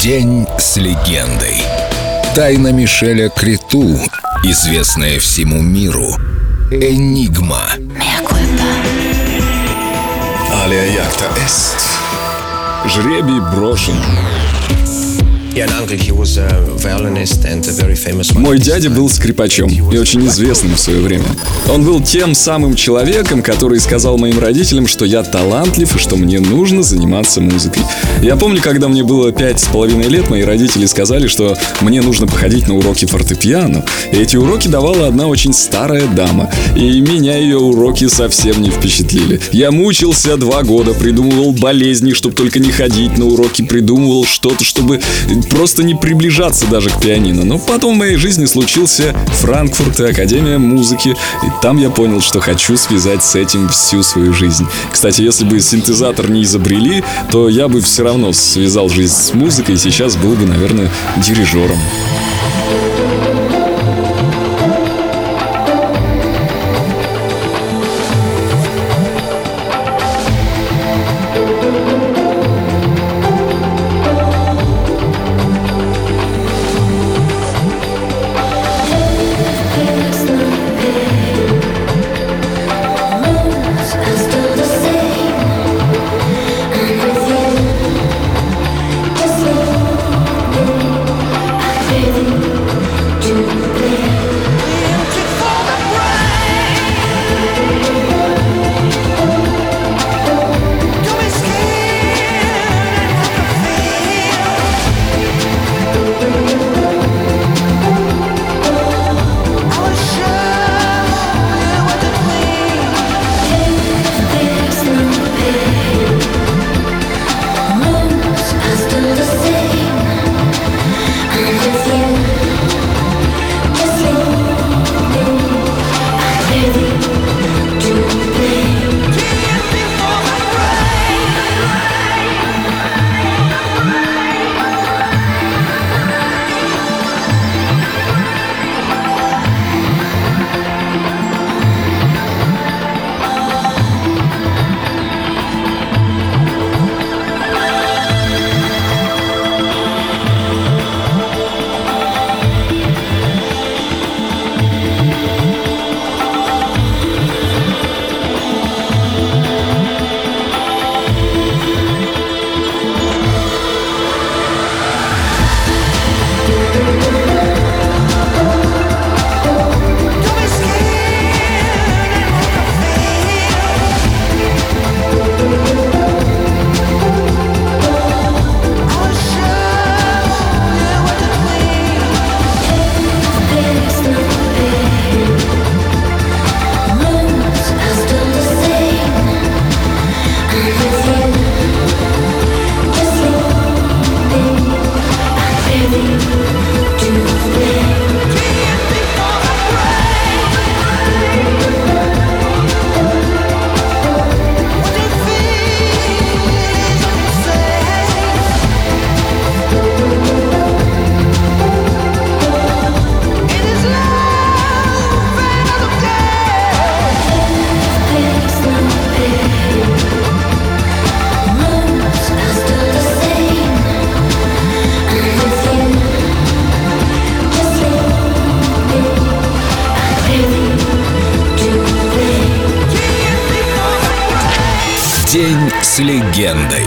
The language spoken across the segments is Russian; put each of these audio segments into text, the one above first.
День с легендой. Тайна Мишеля Криту, известная всему миру. Энигма. Алия Якта Эст. Жребий брошен. Мой дядя был скрипачом и очень известным в свое время. Он был тем самым человеком, который сказал моим родителям, что я талантлив и что мне нужно заниматься музыкой. Я помню, когда мне было пять с половиной лет, мои родители сказали, что мне нужно походить на уроки фортепиано. И эти уроки давала одна очень старая дама. И меня ее уроки совсем не впечатлили. Я мучился два года, придумывал болезни, чтобы только не ходить на уроки, придумывал что-то, чтобы просто не приближаться даже к пианино. Но потом в моей жизни случился Франкфурт и Академия музыки, и там я понял, что хочу связать с этим всю свою жизнь. Кстати, если бы синтезатор не изобрели, то я бы все равно связал жизнь с музыкой сейчас был бы, наверное, дирижером. День с легендой.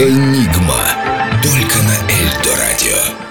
Энигма. Только на Эльдо радио.